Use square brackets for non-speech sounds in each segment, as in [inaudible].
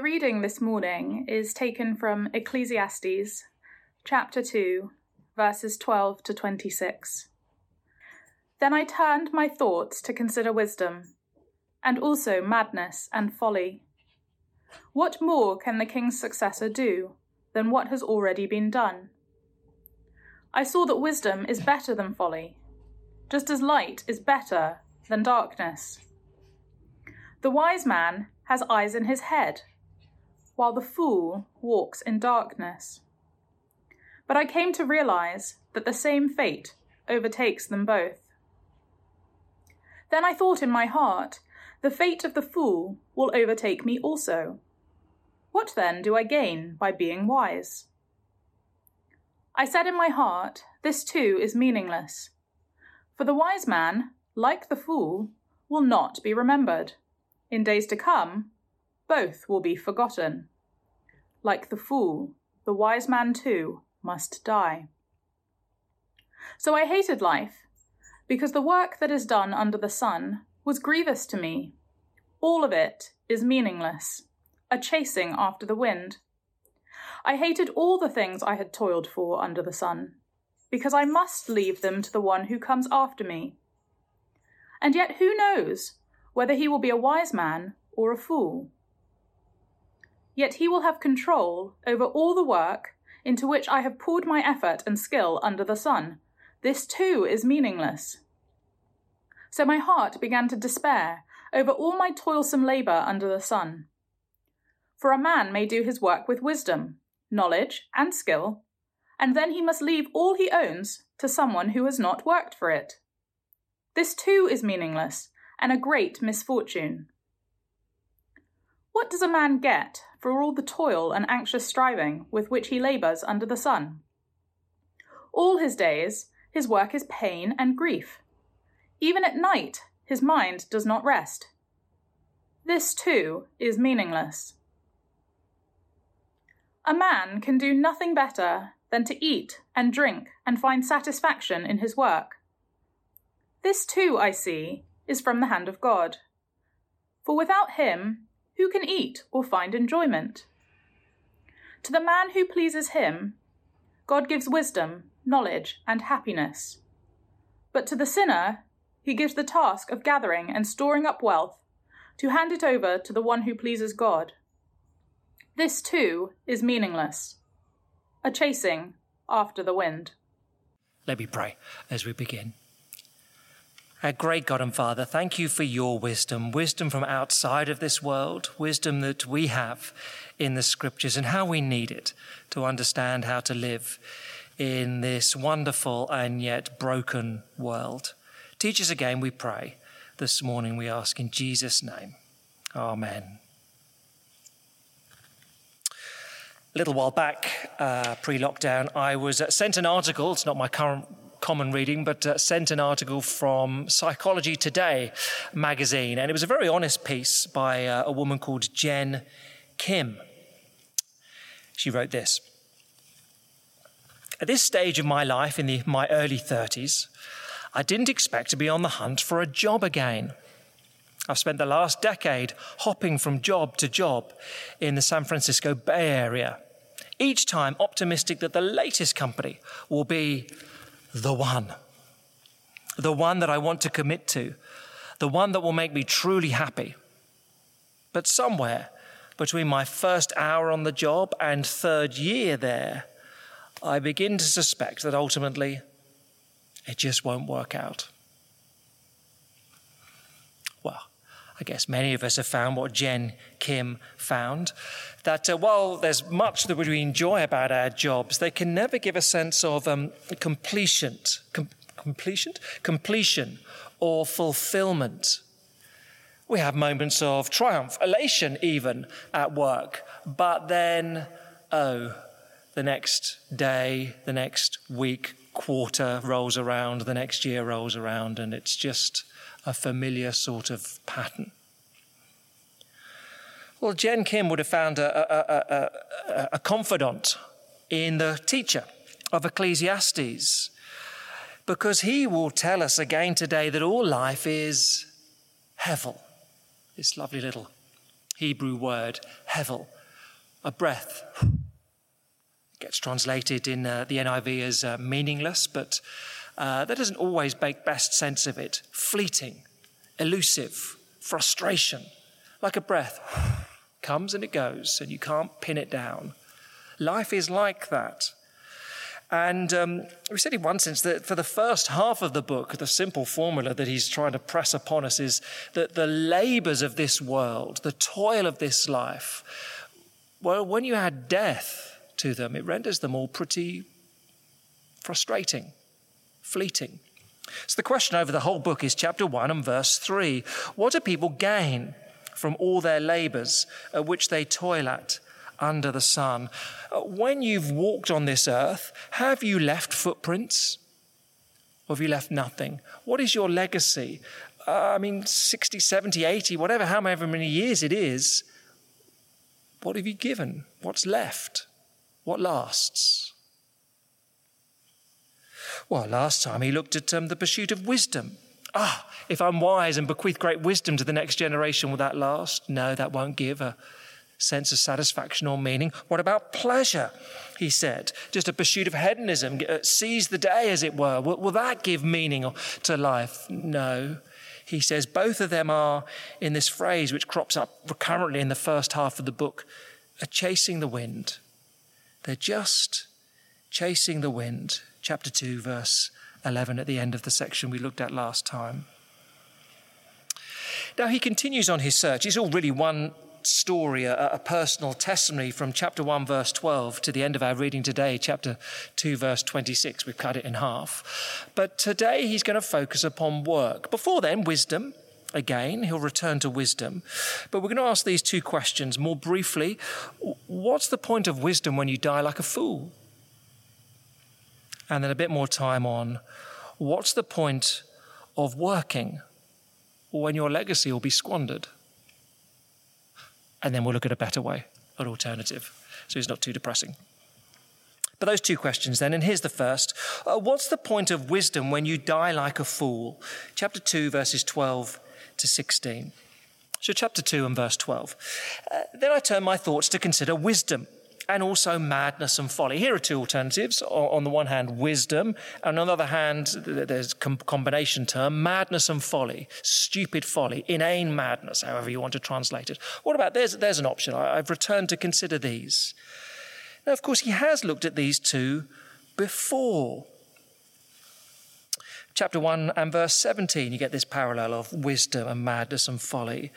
The reading this morning is taken from Ecclesiastes chapter 2, verses 12 to 26. Then I turned my thoughts to consider wisdom, and also madness and folly. What more can the king's successor do than what has already been done? I saw that wisdom is better than folly, just as light is better than darkness. The wise man has eyes in his head while the fool walks in darkness. But I came to realize that the same fate overtakes them both. Then I thought in my heart, the fate of the fool will overtake me also. What then do I gain by being wise? I said in my heart, This too is meaningless. For the wise man, like the fool, will not be remembered. In days to come, both will be forgotten. Like the fool, the wise man too must die. So I hated life, because the work that is done under the sun was grievous to me. All of it is meaningless, a chasing after the wind. I hated all the things I had toiled for under the sun, because I must leave them to the one who comes after me. And yet who knows whether he will be a wise man or a fool? Yet he will have control over all the work into which I have poured my effort and skill under the sun. This too is meaningless. So my heart began to despair over all my toilsome labour under the sun. For a man may do his work with wisdom, knowledge, and skill, and then he must leave all he owns to someone who has not worked for it. This too is meaningless and a great misfortune. What does a man get for all the toil and anxious striving with which he labours under the sun? All his days, his work is pain and grief. Even at night, his mind does not rest. This, too, is meaningless. A man can do nothing better than to eat and drink and find satisfaction in his work. This, too, I see, is from the hand of God. For without him, who can eat or find enjoyment? To the man who pleases him, God gives wisdom, knowledge, and happiness. But to the sinner, he gives the task of gathering and storing up wealth to hand it over to the one who pleases God. This too is meaningless, a chasing after the wind. Let me pray as we begin. Our great God and Father, thank you for your wisdom, wisdom from outside of this world, wisdom that we have in the scriptures and how we need it to understand how to live in this wonderful and yet broken world. Teach us again, we pray. This morning we ask in Jesus' name. Amen. A little while back, uh, pre lockdown, I was sent an article. It's not my current common reading, but uh, sent an article from Psychology Today magazine. And it was a very honest piece by uh, a woman called Jen Kim. She wrote this At this stage of my life, in the, my early 30s, I didn't expect to be on the hunt for a job again. I've spent the last decade hopping from job to job in the San Francisco Bay Area, each time optimistic that the latest company will be the one, the one that I want to commit to, the one that will make me truly happy. But somewhere between my first hour on the job and third year there, I begin to suspect that ultimately it just won't work out. Well, I guess many of us have found what Jen Kim found that uh, while there's much that we enjoy about our jobs, they can never give a sense of um, completion, com- completion, completion, or fulfillment. We have moments of triumph, elation, even at work, but then, oh, the next day, the next week, quarter rolls around, the next year rolls around, and it's just a familiar sort of pattern. Well, Jen Kim would have found a, a, a, a confidant in the teacher of Ecclesiastes because he will tell us again today that all life is hevel, this lovely little Hebrew word hevel, a breath. It gets translated in uh, the NIV as uh, meaningless, but uh, that doesn't always make best sense of it. Fleeting, elusive, frustration, like a breath. [sighs] Comes and it goes, and you can't pin it down. Life is like that. And um, we said in one sense that for the first half of the book, the simple formula that he's trying to press upon us is that the labors of this world, the toil of this life, well, when you add death to them, it renders them all pretty frustrating, fleeting. So the question over the whole book is chapter 1 and verse 3 What do people gain from all their labors at which they toil at? under the sun. Uh, when you've walked on this earth, have you left footprints? Or have you left nothing? What is your legacy? Uh, I mean, 60, 70, 80, whatever, however many years it is, what have you given? What's left? What lasts? Well, last time he looked at um, the pursuit of wisdom. Ah, if I'm wise and bequeath great wisdom to the next generation, will that last? No, that won't give a sense of satisfaction or meaning. What about pleasure? He said, just a pursuit of hedonism, uh, seize the day, as it were. Will, will that give meaning to life? No. He says both of them are in this phrase which crops up recurrently in the first half of the book, are chasing the wind. They're just chasing the wind. Chapter 2, verse 11 at the end of the section we looked at last time. Now he continues on his search. It's all really one story, a, a, personal testimony from chapter 1, verse 12 to the end of our reading today, chapter 2, verse 26. We've cut it in half. But today he's going to focus upon work. Before then, wisdom. Again, he'll return to wisdom. But we're going to ask these two questions more briefly. What's the point of wisdom when you die like a fool? And then a bit more time on what's the point of working when your legacy will be squandered? and then we'll look at a better way, an alternative. So it's not too depressing. But those two questions then, and here's the first. Uh, what's the point of wisdom when you die like a fool? Chapter 2, verses 12 to 16. So, chapter 2 and verse 12. Uh, then I turn my thoughts to consider wisdom and also madness and folly. Here are two alternatives. On the one hand, wisdom, and on the other hand, there's a combination term, madness and folly, stupid folly, inane madness, however you want to translate it. What about, there's, there's an option. I've returned to consider these. Now, of course, he has looked at these two before. Chapter 1 and verse 17, you get this parallel of wisdom and madness and folly.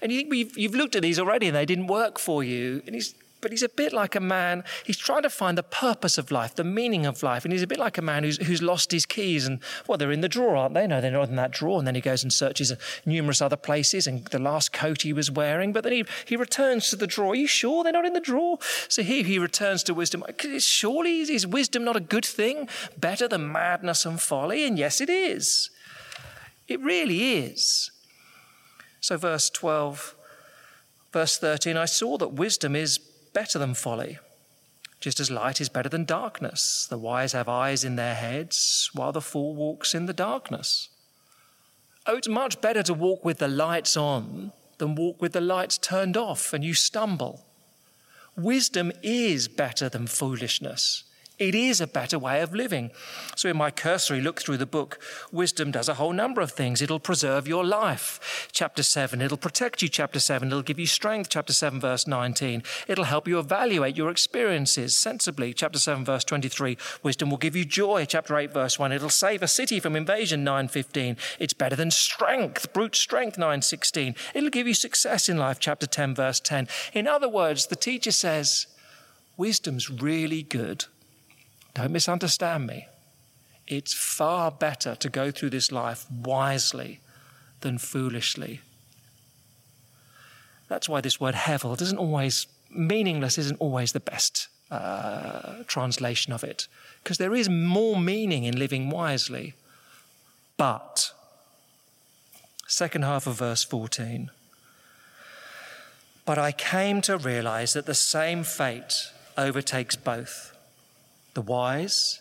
And you think you've looked at these already and they didn't work for you. And he's but he's a bit like a man, he's trying to find the purpose of life, the meaning of life. And he's a bit like a man who's, who's lost his keys. And, well, they're in the drawer, aren't they? No, they're not in that drawer. And then he goes and searches numerous other places and the last coat he was wearing. But then he, he returns to the drawer. Are you sure they're not in the drawer? So here he returns to wisdom. Surely is wisdom not a good thing? Better than madness and folly? And yes, it is. It really is. So, verse 12, verse 13, I saw that wisdom is better than folly, just as light is better than darkness. The wise have eyes in their heads, while the fool walks in the darkness. Oh, it's much better to walk with the lights on than walk with the lights turned off and you stumble. Wisdom is better than foolishness. It is a better way of living. So, in my cursory look through the book, wisdom does a whole number of things. It'll preserve your life. Chapter 7, it'll protect you. Chapter 7, it'll give you strength. Chapter 7, verse 19, it'll help you evaluate your experiences sensibly. Chapter 7, verse 23, wisdom will give you joy. Chapter 8, verse 1, it'll save a city from invasion. 9:15, it's better than strength, brute strength. 9:16, it'll give you success in life. Chapter 10, verse 10. In other words, the teacher says, wisdom's really good. Don't misunderstand me. It's far better to go through this life wisely than foolishly. That's why this word hevel doesn't always, meaningless isn't always the best uh, translation of it, because there is more meaning in living wisely. But, second half of verse 14, but I came to realize that the same fate overtakes both the wise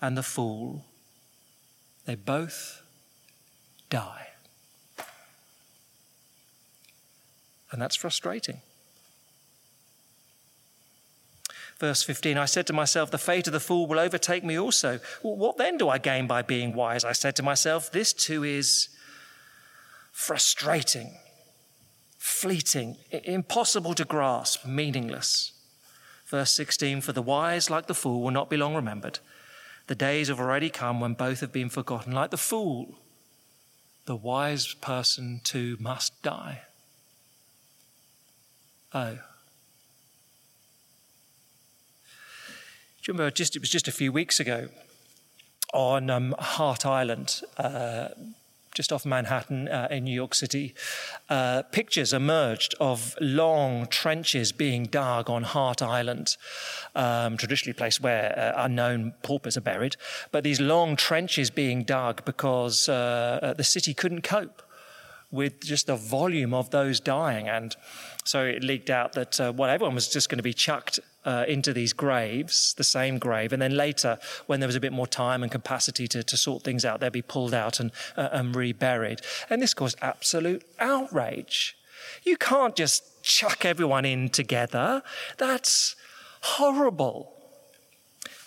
and the fool, they both die. And that's frustrating. Verse 15 I said to myself, The fate of the fool will overtake me also. Well, what then do I gain by being wise? I said to myself, This too is frustrating, fleeting, impossible to grasp, meaningless. Verse 16 For the wise, like the fool, will not be long remembered. The days have already come when both have been forgotten. Like the fool, the wise person too must die. Oh. Do you remember just, it was just a few weeks ago on um, Hart Island, uh, just off Manhattan uh, in New York City, uh, pictures emerged of long trenches being dug on Hart Island, um, traditionally a place where uh, unknown paupers are buried, but these long trenches being dug because uh, uh, the city couldn't cope with just the volume of those dying. And so it leaked out that, uh, well, everyone was just going to be chucked uh, into these graves, the same grave, and then later, when there was a bit more time and capacity to, to sort things out, they'd be pulled out and, uh, and reburied. And this caused absolute outrage. You can't just chuck everyone in together. That's horrible.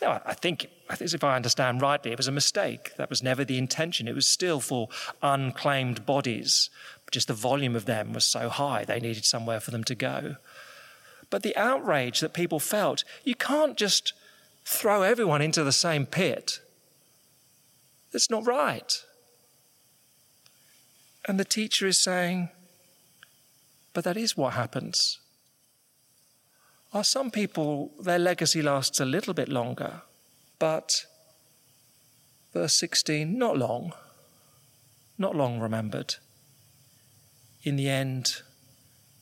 Now, I think, I think, if I understand rightly, it was a mistake. That was never the intention. It was still for unclaimed bodies. Just the volume of them was so high, they needed somewhere for them to go. But the outrage that people felt, you can't just throw everyone into the same pit. That's not right. And the teacher is saying, but that is what happens. Are some people, their legacy lasts a little bit longer, but verse 16, not long, not long remembered. In the end,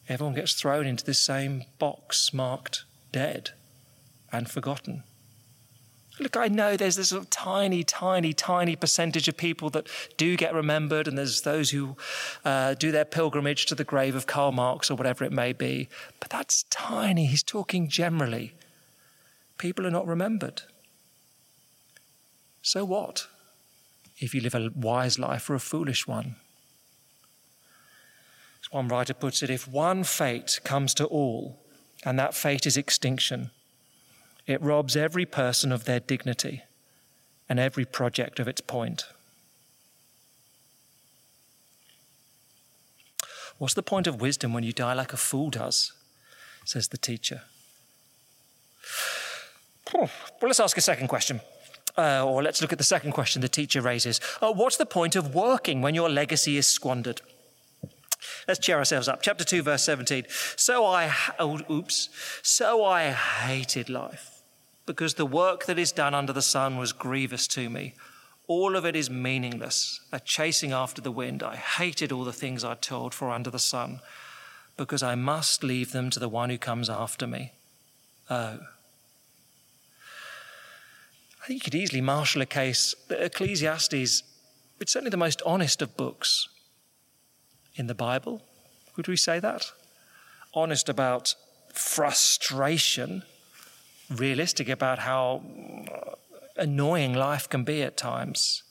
everyone gets thrown into this same box marked dead and forgotten. Look, I know there's this sort of tiny, tiny, tiny percentage of people that do get remembered, and there's those who uh, do their pilgrimage to the grave of Karl Marx or whatever it may be. But that's tiny. He's talking generally. People are not remembered. So what if you live a wise life or a foolish one? As one writer puts it, if one fate comes to all, and that fate is extinction, it robs every person of their dignity and every project of its point. What's the point of wisdom when you die like a fool does? says the teacher. Well, let's ask a second question. Uh, or let's look at the second question the teacher raises. Uh, what's the point of working when your legacy is squandered? Let's cheer ourselves up. Chapter 2, verse 17. So I, oh, oops, so I hated life because the work that is done under the sun was grievous to me. All of it is meaningless, a chasing after the wind. I hated all the things I told for under the sun because I must leave them to the one who comes after me. Oh. I think you could easily marshal a case that Ecclesiastes, it's certainly the most honest of books in the Bible. Would we say that? Honest about frustration, realistic about how uh, annoying life can be at times.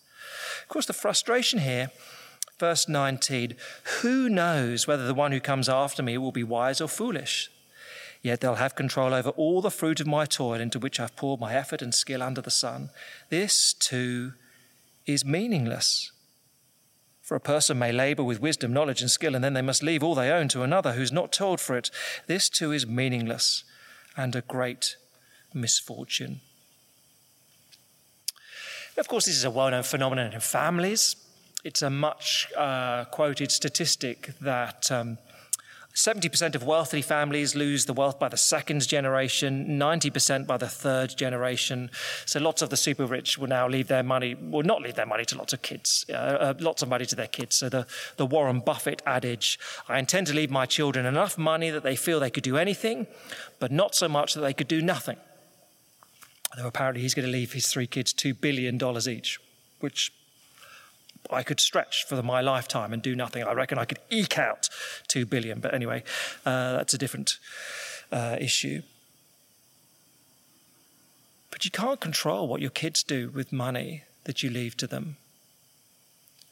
Of course, the frustration here, verse 19 who knows whether the one who comes after me will be wise or foolish? Yet they'll have control over all the fruit of my toil into which I've poured my effort and skill under the sun. This too is meaningless. For a person may labor with wisdom, knowledge, and skill, and then they must leave all they own to another who's not told for it. This too is meaningless and a great misfortune. Of course, this is a well known phenomenon in families. It's a much uh, quoted statistic that um, 70% of wealthy families lose the wealth by the second generation, 90% by the third generation. So lots of the super rich will now leave their money, will not leave their money to lots of kids, uh, uh, lots of money to their kids. So the, the Warren Buffett adage I intend to leave my children enough money that they feel they could do anything, but not so much that they could do nothing. Though apparently he's going to leave his three kids $2 billion each, which I could stretch for my lifetime and do nothing. I reckon I could eke out two billion, but anyway, uh, that's a different uh, issue. But you can't control what your kids do with money that you leave to them.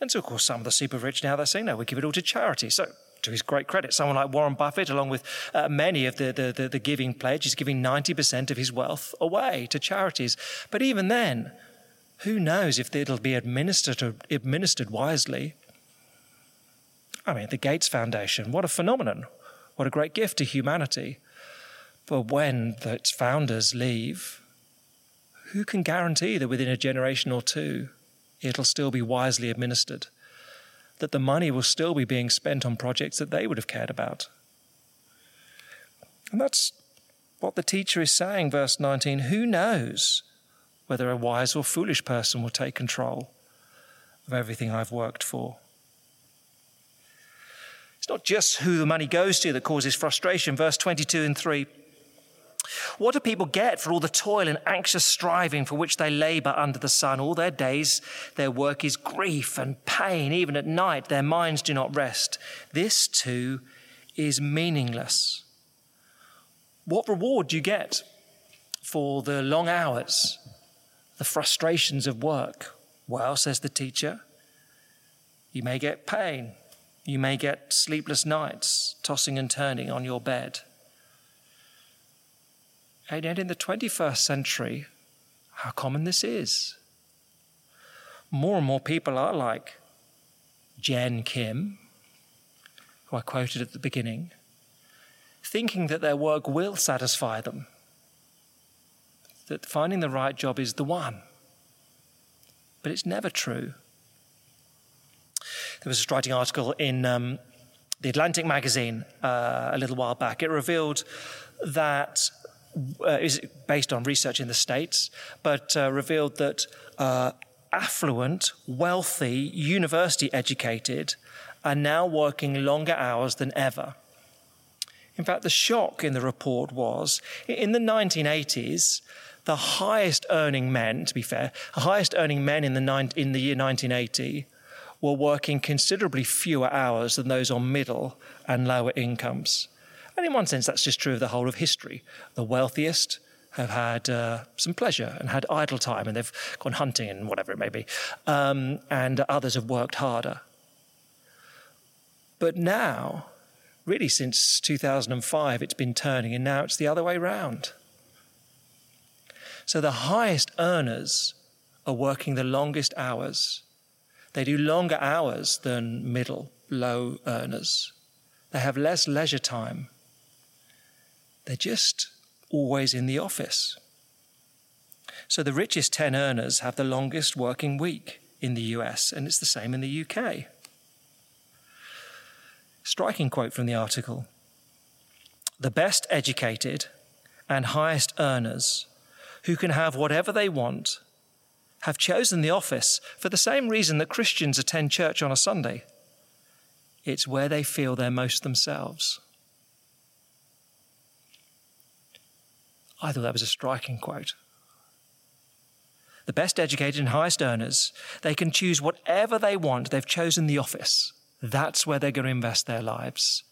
And so, of course, some of the super rich now they're saying, no, we give it all to charity. So to his great credit, someone like Warren Buffett, along with uh, many of the, the, the, the giving pledge, is giving 90% of his wealth away to charities. But even then, who knows if it'll be administered, administered wisely? I mean, the Gates Foundation, what a phenomenon. What a great gift to humanity. But when its founders leave, who can guarantee that within a generation or two it'll still be wisely administered? That the money will still be being spent on projects that they would have cared about? And that's what the teacher is saying, verse 19. Who knows whether a wise or foolish person will take control of everything I've worked for? It's not just who the money goes to that causes frustration. Verse 22 and 3 what do people get for all the toil and anxious striving for which they labor under the sun? All their days, their work is grief and pain. Even at night, their minds do not rest. This too is meaningless. What reward do you get for the long hours, the frustrations of work? Well, says the teacher, you may get pain. You may get sleepless nights, tossing and turning on your bed. And yet, in the 21st century, how common this is. More and more people are like Jen Kim, who I quoted at the beginning, thinking that their work will satisfy them, that finding the right job is the one. But it's never true. There was a striking article in um, the Atlantic magazine uh, a little while back. It revealed that uh, is based on research in the States, but uh, revealed that uh, affluent, wealthy, university educated are now working longer hours than ever. In fact, the shock in the report was in the 1980s, the highest earning men, to be fair, the highest earning men in the, in the year 1980 were working considerably fewer hours than those on middle and lower incomes. And in one sense, that's just true of the whole of history. The wealthiest have had uh, some pleasure and had idle time, and they've gone hunting and whatever it may be, um, and others have worked harder. But now, really since 2005, it's been turning, and now it's the other way round. So the highest earners are working the longest hours. They do longer hours than middle, low earners. They have less leisure time. They're just always in the office. So the richest 10 earners have the longest working week in the US, and it's the same in the UK. Striking quote from the article The best educated and highest earners who can have whatever they want have chosen the office for the same reason that Christians attend church on a Sunday. It's where they feel they're most themselves. I thought that was a striking quote. The best educated and highest earners, they can choose whatever they want. They've chosen the office. That's where they're going to invest their lives.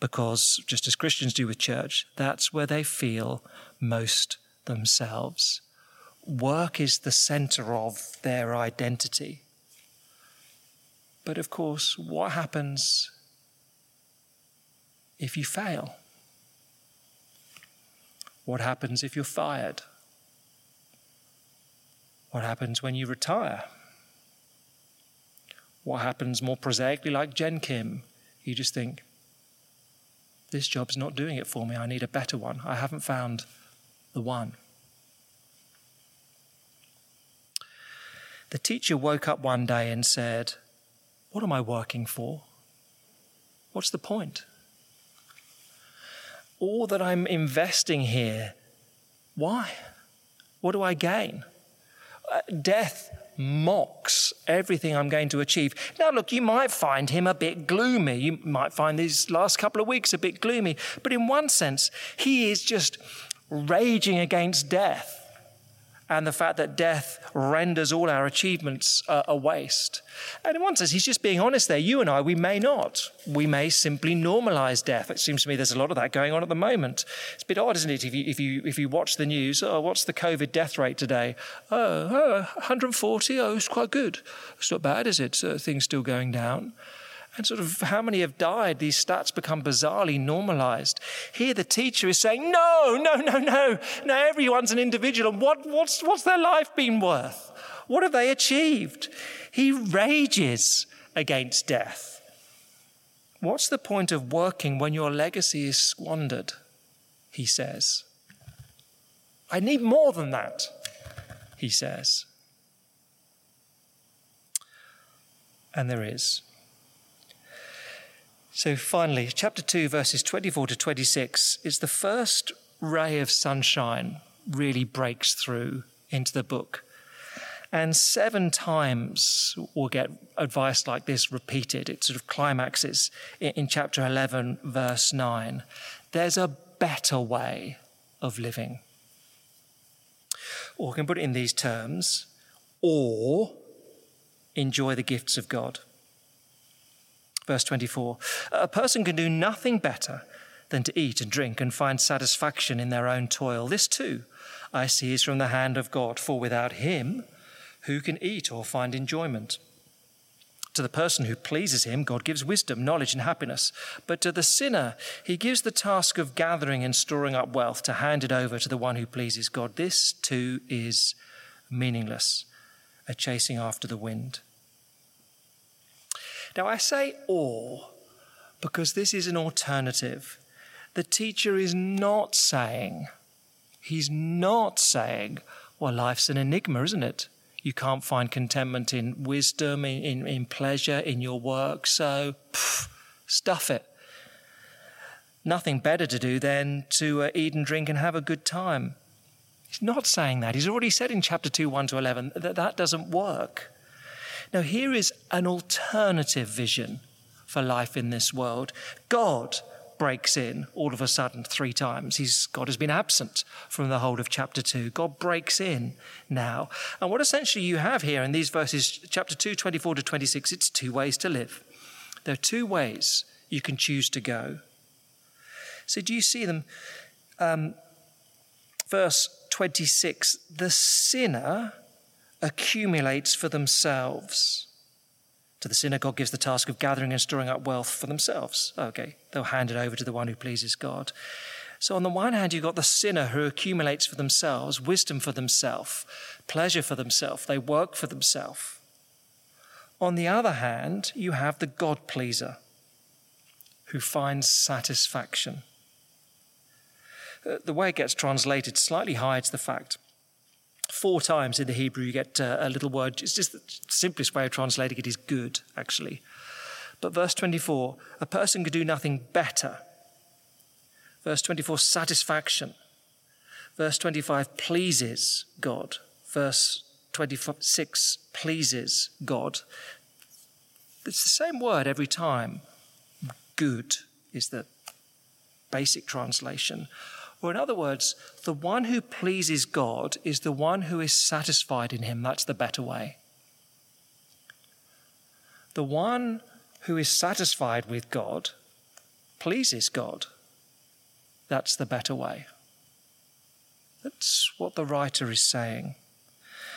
Because, just as Christians do with church, that's where they feel most themselves. Work is the center of their identity. But of course, what happens if you fail? What happens if you're fired? What happens when you retire? What happens more prosaically, like Jen Kim? You just think, this job's not doing it for me. I need a better one. I haven't found the one. The teacher woke up one day and said, What am I working for? What's the point? all that I'm investing here, why? What do I gain? Uh, death mocks everything I'm going to achieve. Now, look, you might find him a bit gloomy. You might find these last couple of weeks a bit gloomy. But in one sense, he is just raging against death and the fact that death renders all our achievements uh, a waste. And in one sense, he's just being honest there. You and I, we may not. We may simply normalize death. It seems to me there's a lot of that going on at the moment. It's a bit odd, isn't it? If you, if you, if you watch the news, oh, what's the COVID death rate today? Oh, oh 140. Oh, it's quite good. It's not bad, is it? Uh, things still going down. And sort of how many have died? These stats become bizarrely normalized. Here, the teacher is saying, No, no, no, no. No, everyone's an individual. And what, what's, what's their life been worth? What have they achieved? He rages against death. What's the point of working when your legacy is squandered? He says. I need more than that, he says. And there is. So finally, chapter 2, verses 24 to 26 is the first ray of sunshine really breaks through into the book. And seven times we'll get advice like this repeated. It sort of climaxes in, chapter 11, verse 9. There's a better way of living. Or we can put it in these terms, or enjoy the gifts of God. Verse 24 A person can do nothing better than to eat and drink and find satisfaction in their own toil. This too I see is from the hand of God, for without him, who can eat or find enjoyment? To the person who pleases him, God gives wisdom, knowledge, and happiness. But to the sinner, he gives the task of gathering and storing up wealth to hand it over to the one who pleases God. This too is meaningless, a chasing after the wind. Now, I say or because this is an alternative. The teacher is not saying, he's not saying, well, life's an enigma, isn't it? You can't find contentment in wisdom, in, in, in pleasure, in your work, so pff, stuff it. Nothing better to do than to uh, eat and drink and have a good time. He's not saying that. He's already said in chapter 2, 1 to 11, that that doesn't work. Now, here is an alternative vision for life in this world. God breaks in all of a sudden three times. He's, God has been absent from the whole of chapter 2. God breaks in now. And what essentially you have here in these verses, chapter 2, 24 to 26, it's two ways to live. There are two ways you can choose to go. So, do you see them? Um, verse 26 the sinner accumulates for themselves. To the God gives the task of gathering and storing up wealth for themselves. Okay, they'll hand it over to the one who pleases God. So, on the one hand, you've got the sinner who accumulates for themselves wisdom for themselves, pleasure for themselves, they work for themselves. On the other hand, you have the God pleaser who finds satisfaction. Uh, the way it gets translated slightly hides the fact Four times in the Hebrew, you get uh, a little word. It's just the simplest way of translating it is good, actually. But verse 24, a person could do nothing better. Verse 24, satisfaction. Verse 25, pleases God. Verse 26, pleases God. It's the same word every time. Good is the basic translation. Or, in other words, the one who pleases God is the one who is satisfied in him. That's the better way. The one who is satisfied with God pleases God. That's the better way. That's what the writer is saying.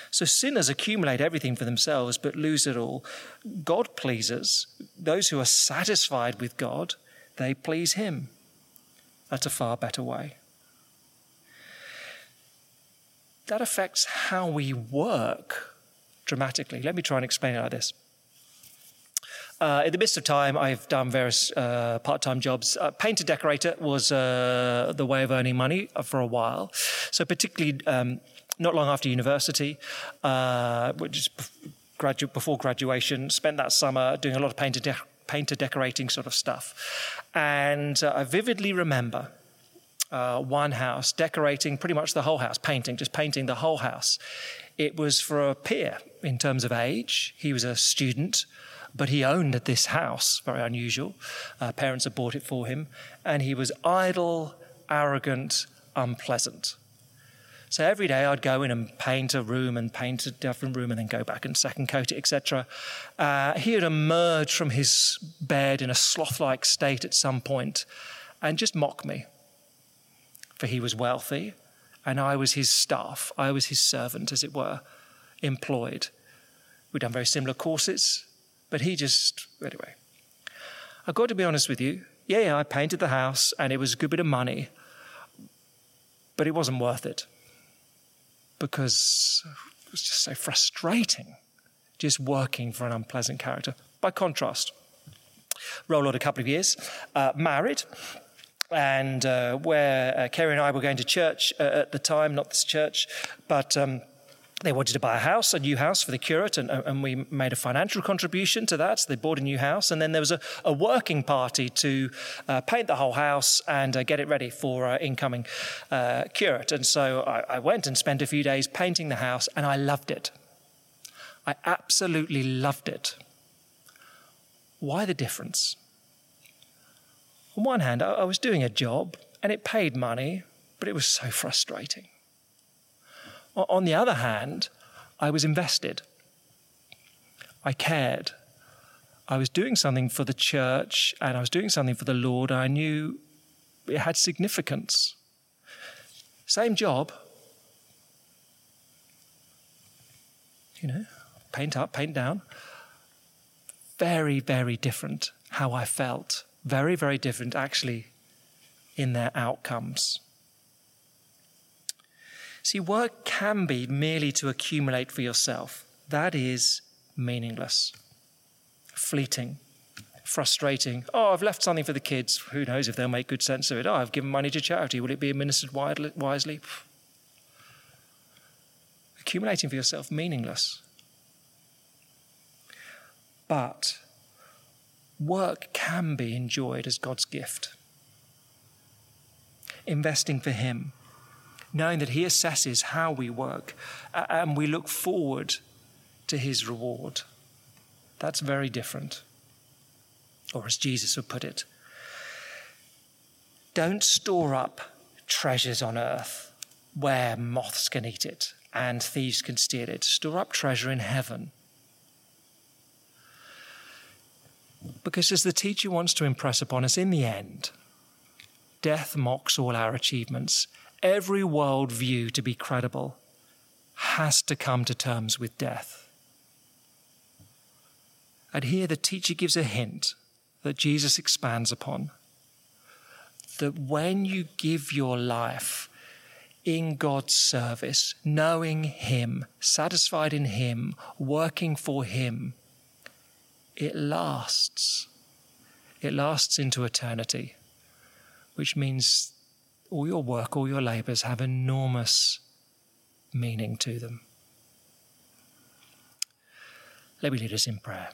So sinners accumulate everything for themselves but lose it all. God pleases. Those who are satisfied with God, they please Him. That's a far better way that affects how we work dramatically. Let me try and explain it like this. Uh, in the midst of time, I've done various uh, part time jobs. Uh, painter decorator was uh, the way of earning money for a while. So, particularly um, not long after university, uh, which is gradu- before graduation, spent that summer doing a lot of painter, de- painter decorating sort of stuff. And uh, I vividly remember uh, one house, decorating pretty much the whole house, painting, just painting the whole house. It was for a peer in terms of age. He was a student, but he owned this house, very unusual. Uh, parents had bought it for him, and he was idle, arrogant, unpleasant. So every day I'd go in and paint a room and paint a different room and then go back and second coat it, etc. Uh, he would emerge from his bed in a sloth like state at some point and just mock me for he was wealthy, and I was his staff. I was his servant, as it were, employed. We'd done very similar courses, but he just, anyway. I've got to be honest with you. Yeah, yeah, I painted the house and it was a good bit of money, but it wasn't worth it because it was just so frustrating just working for an unpleasant character. By contrast, roll on a couple of years, uh, married, and uh, where uh, Kerry and I were going to church uh, at the time, not this church, but um, they wanted to buy a house, a new house for the curate, and, and, we made a financial contribution to that. So they bought a new house, and then there was a, a working party to uh, paint the whole house and uh, get it ready for uh, incoming uh, curate. And so I, I went and spent a few days painting the house, and I loved it. I absolutely loved it. Why the difference? On one hand, I was doing a job and it paid money, but it was so frustrating. On the other hand, I was invested. I cared. I was doing something for the church and I was doing something for the Lord. I knew it had significance. Same job. You know, paint up, paint down. Very, very different how I felt. Very, very different actually in their outcomes. See, work can be merely to accumulate for yourself. That is meaningless, fleeting, frustrating. Oh, I've left something for the kids. Who knows if they'll make good sense of it? Oh, I've given money to charity. Will it be administered wisely? Accumulating for yourself, meaningless. But work can be enjoyed as God's gift. Investing for Him, knowing that He assesses how we work and we look forward to His reward. That's very different. Or as Jesus would put it, don't store up treasures on earth where moths can eat it and thieves can steal it. Store up treasure in heaven Because as the teacher wants to impress upon us, in the end, death mocks all our achievements. Every world view to be credible has to come to terms with death. And here the teacher gives a hint that Jesus expands upon that when you give your life in God's service, knowing Him, satisfied in Him, working for Him, it lasts. It lasts into eternity, which means all your work, all your labours have enormous meaning to them. Let me lead us in prayer.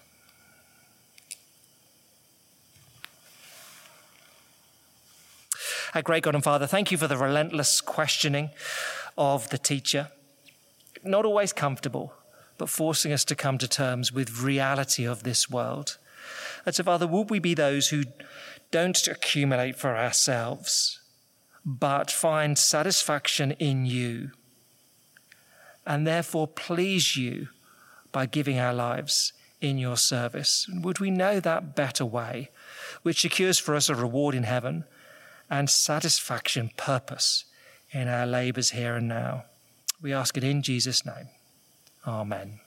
Our great God and Father, thank you for the relentless questioning of the teacher. Not always comfortable, but forcing us to come to terms with reality of this world. And so, Father, would we be those who don't accumulate for ourselves, but find satisfaction in you, and therefore please you by giving our lives in your service? Would we know that better way, which secures for us a reward in heaven and satisfaction, purpose in our labors here and now? We ask it in Jesus' name. Amen.